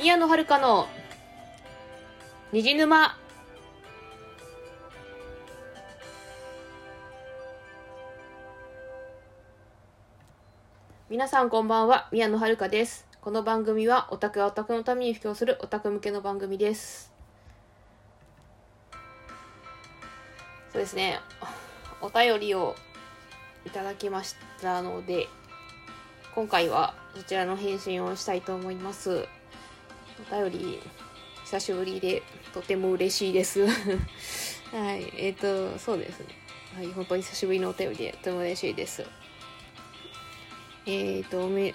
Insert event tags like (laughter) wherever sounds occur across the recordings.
宮野遥の虹沼。皆さんこんばんは宮野遥です。この番組はオタクがオタクのために布教するオタク向けの番組です。そうですね。お便りをいただきましたので今回はそちらの返信をしたいと思います。お便り久しぶりでとても嬉しいです。(laughs) はいえっ、ー、とそうですね。はい本当に久しぶりのお便りでとても嬉しいです。えっ、ー、とおめ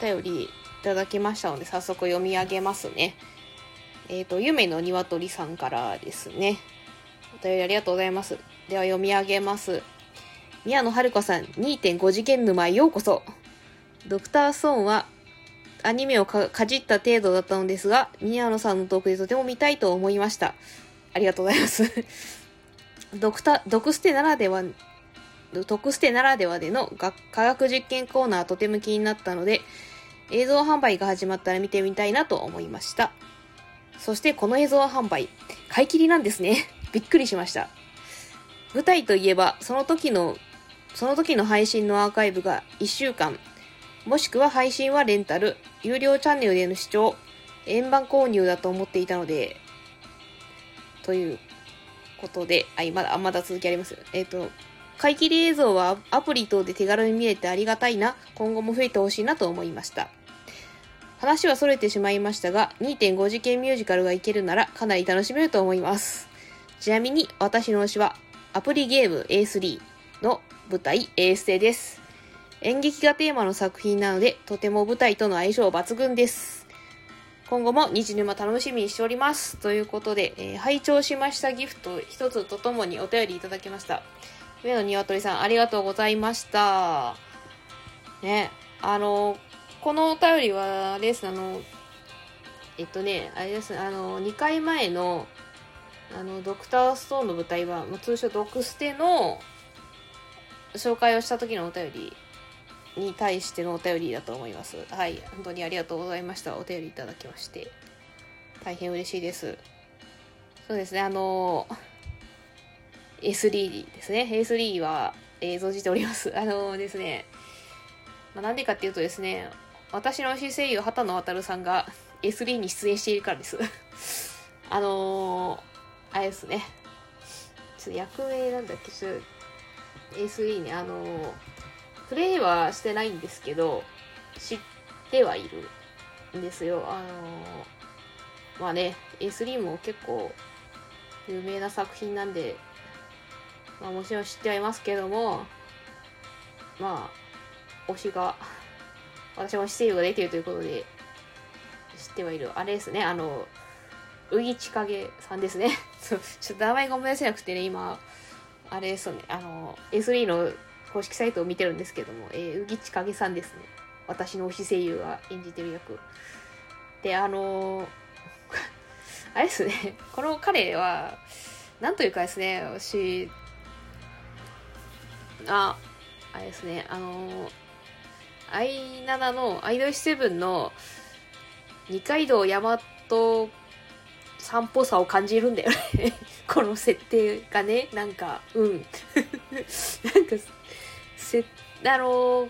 お便りいただきましたので早速読み上げますね。えっ、ー、と夢の鶏さんからですね。お便りありがとうございます。では読み上げます。宮野春子さん2.5次元沼へようこそ。ドクターストーンはアニメをかじった程度だったのですが、宮野さんのトークでとても見たいと思いました。ありがとうございます。(laughs) ドクタ、ドクステならでは、ドクステならではでの科学実験コーナーとても気になったので、映像販売が始まったら見てみたいなと思いました。そしてこの映像販売、買い切りなんですね。(laughs) びっくりしました。舞台といえば、その時の、その時の配信のアーカイブが1週間、もしくは配信はレンタル、有料チャンネルでの視聴、円盤購入だと思っていたので、ということで、あ、まだ、まだ続きあります。えっ、ー、と、買い切り映像はアプリ等で手軽に見れてありがたいな、今後も増えてほしいなと思いました。話は逸れてしまいましたが、2.5次元ミュージカルがいけるならかなり楽しめると思います。ちなみに私の推しはアプリゲーム A3 の舞台 A ステです。演劇がテーマの作品なので、とても舞台との相性抜群です。今後も日沼楽しみにしております。ということで、えー、拝聴しましたギフト一つとともにお便りいただきました。上野鶏さん、ありがとうございました。ね、あの、このお便りはです、あの、えっとね、あれです、あの、2回前の、あの、ドクターストーンの舞台は、通称ドクステの紹介をした時のお便りに対してのお便りだと思います。はい。本当にありがとうございました。お便りいただきまして。大変嬉しいです。そうですね、あの、A3 ですね。A3 は、えー、存じております。(laughs) あのですね、まあ、なんでかっていうとですね、私の推し声優、畑野渉さんが A3 に出演しているからです。(laughs) あのー、あれですね。ちょっと役名なんだっけ、ちょっと A3 ね、あのープレイはしてないんですけど、知ってはいるんですよ。あのー、まあね、A3 も結構有名な作品なんで、まあもちろん知ってはいますけども、まあ、推しが、私も姿勢が出てるということで、知ってはいる。あれですね、あの、うぎちかげさんですね。(laughs) ちょっと名前が思い出せなくてね、今、あれですね、あの、A3 の公式サイトを見てるんですけども、えー、うぎちかげさんですね。私の推し声優が演じてる役。で、あのー、あれですね、(laughs) この彼は、なんというかですね、私、あ、あれですね、あのー、i7 の、アイドル7の二階堂大和散歩さを感じるんだよね (laughs) この設定がね、なんか、うん。(laughs) なんか、せ、あの、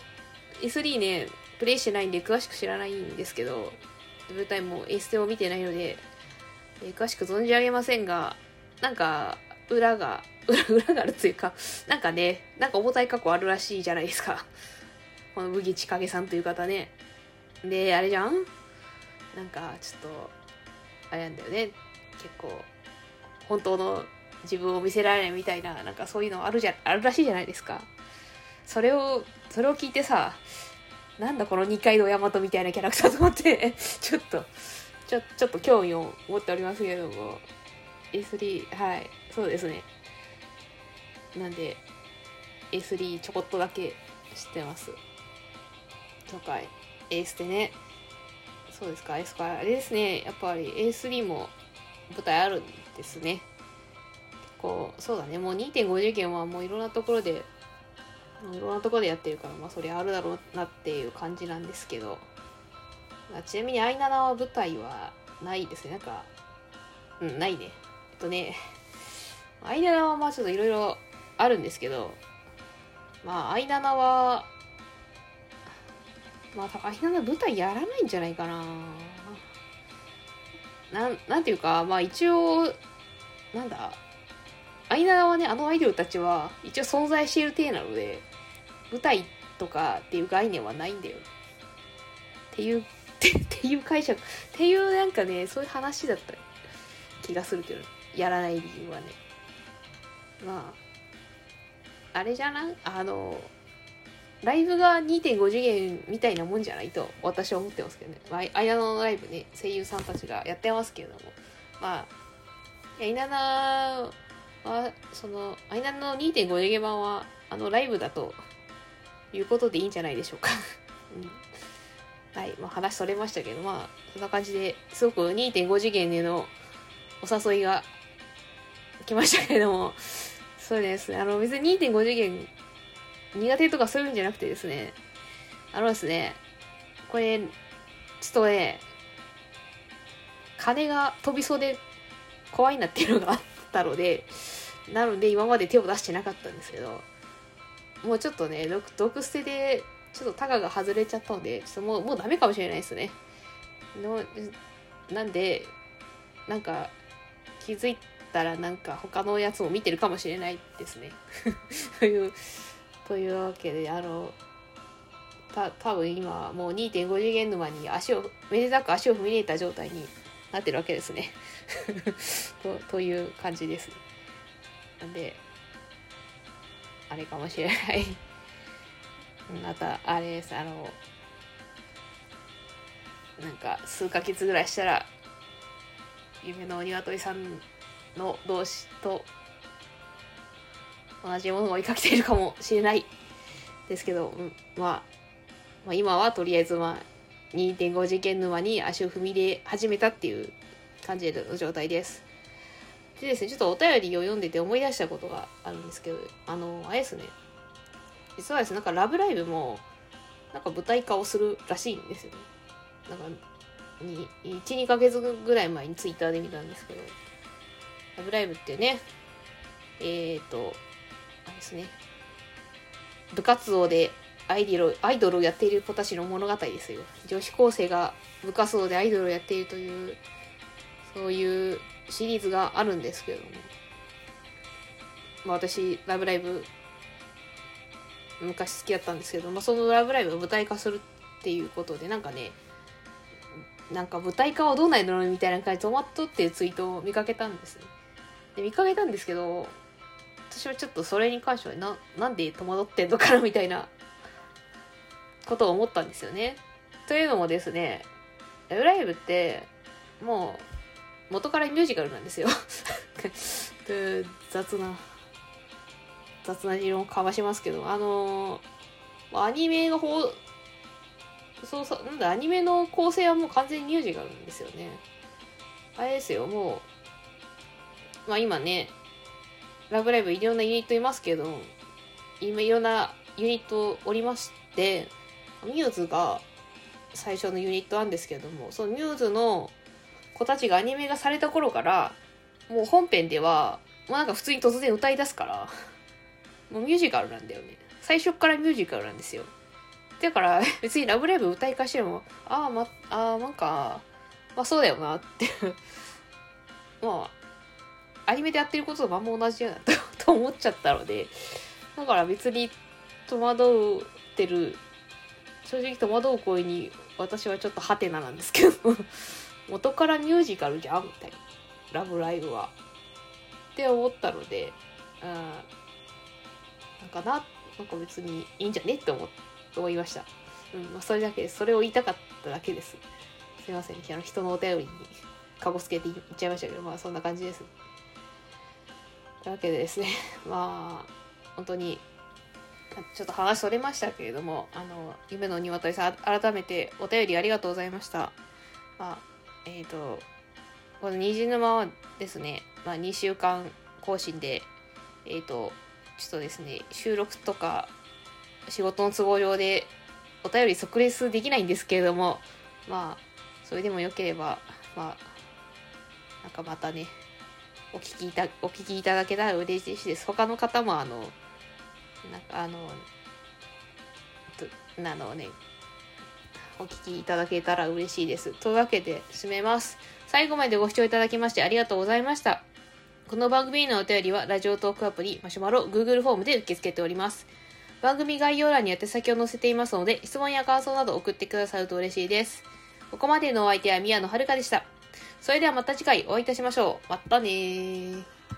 S3 ね、プレイしてないんで詳しく知らないんですけど、舞台もエステを見てないので、え詳しく存じ上げませんが、なんか、裏が、裏裏があるというか、なんかね、なんか重たい過去あるらしいじゃないですか。(laughs) この麦千景さんという方ね。で、あれじゃん？なんか、ちょっと、あれなんだよね。結構、本当の自分を見せられないみたいな、なんかそういうのあるじゃ、あるらしいじゃないですか。それを、それを聞いてさ、なんだこの二階堂大和みたいなキャラクターと思って (laughs) ちょっと、ちょ、ちょっと興味を持っておりますけれども、A3、はい、そうですね。なんで、A3 ちょこっとだけ知ってます。とか、エースでね、そうですか、エースか、あれですね、やっぱり A3 も舞台あるんですね。結構、そうだね、もう2.5次元はもういろんなところでいろんなところでやってるから、まあそりゃあるだろうなっていう感じなんですけど、まあ、ちなみに、アイナナは舞台はないですね。なんか、うん、ないね。えっとね、アイナナはまあちょっといろいろあるんですけど、まあ、アイナナは、まあ、アイナナ舞台やらないんじゃないかな。なん、なんていうか、まあ一応、なんだ、アイナナはね、あのアイドルたちは一応存在している体なので、舞台とかっていう概念はないんだよ。っていう、(laughs) っていう解釈、っていうなんかね、そういう話だった気がするけど、やらない理由はね。まあ、あれじゃなあの、ライブが2.5次元みたいなもんじゃないと私は思ってますけどね。まあ、アイナナのライブね、声優さんたちがやってますけれども。まあ、アイナナは、その、アイナナの2.5次元版は、あの、ライブだということでいいんじゃないでしょうか。うん、はい。まあ、話それましたけど、まあ、そんな感じですごく2.5次元でのお誘いが来ましたけれども、そうですね。あの、別に2.5次元苦手とかそういうんじゃなくてですね、あのですね、これ、ちょっとね、金が飛びそうで怖いなっていうのがあったので、なので今まで手を出してなかったんですけど、もうちょっとね、毒捨てで、ちょっとタガが外れちゃったので、ちょっともう、もうダメかもしれないですね。のなんで、なんか、気づいたらなんか他のやつも見てるかもしれないですね。(laughs) というというわけであのた多分今もう2.5次元沼に足をめでたく足を踏み入れた状態になってるわけですね (laughs) とという感じですなんであれかもしれないまたあれですあのなんか数ヶ月ぐらいしたら夢のお鶏さんの同士と同じものを追いかけているかもしれないですけど、うん、まあ、まあ、今はとりあえずまあ2.5次元沼に足を踏み入れ始めたっていう感じの状態です。でですね、ちょっとお便りを読んでて思い出したことがあるんですけど、あの、あれですね、実はですね、なんかラブライブも、なんか舞台化をするらしいんですよね。なんか、1、2ヶ月ぐらい前にツイッターで見たんですけど、ラブライブってね、えっ、ー、と、ですね。部活動でアイドルアイドルをやっている子たちの物語ですよ。女子高生が部活動でアイドルをやっているというそういうシリーズがあるんですけれども、まあ、私「ラブライブ!」昔好きだったんですけど、まあ、その「ラブライブ!」を舞台化するっていうことでなんかねなんか舞台化はどうなんだろうみたいな感じで止まっとっていうツイートを見かけたんですねで見かけたんですけど私はちょっとそれに関してはななんで戸惑ってんのかなみたいなことを思ったんですよね。というのもですね「ラブライブ!」ってもう元からミュージカルなんですよ。(laughs) 雑な雑な理論をかわしますけどあのー、アニメの方そうそうなんだアニメの構成はもう完全にミュージカルなんですよね。あれですよもうまあ今ねラブライブいろんなユニットいますけど、今いろんなユニットおりまして、ミューズが最初のユニットなんですけども、そのミューズの子たちがアニメがされた頃から、もう本編では、もうなんか普通に突然歌い出すから、(laughs) もうミュージカルなんだよね。最初からミュージカルなんですよ。だから (laughs) 別にラブライブ歌いかしても、ああ、ま、ああ、なんか、まあそうだよなって (laughs) まあ、アニメでやってることとまんま同じやなと思っちゃったので、だから別に戸惑ってる、正直戸惑う声に私はちょっとハテナなんですけど元からミュージカルじゃんみたいな。ラブライブは。って思ったので、うん、なんかな、なんか別にいいんじゃねって思思いました。うん、まあ、それだけです。それを言いたかっただけです。すいません。あの人のお便りにかごつけて言っちゃいましたけど、まあそんな感じです。というわけでですね (laughs) まあ本当にちょっと話それましたけれどもあの夢の鶏さん改めてお便りありがとうございましたまあえっ、ー、とこの虹沼はですね、まあ、2週間更新でえっ、ー、とちょっとですね収録とか仕事の都合上でお便り即レスできないんですけれどもまあそれでもよければまあなんかまたねお聞きいたお聞きいただけたら嬉しいです他の方もあのなんかあのあのねお聞きいただけたら嬉しいです。というわけで締めます。最後までご視聴いただきましてありがとうございました。この番組のお便りはラジオトークアプリマシュマロ Google フォームで受け付けております。番組概要欄に宛先を載せていますので質問や感想など送ってくださると嬉しいです。ここまでのお相手は宮野遥でした。それではまた次回お会いいたしましょう。またねー。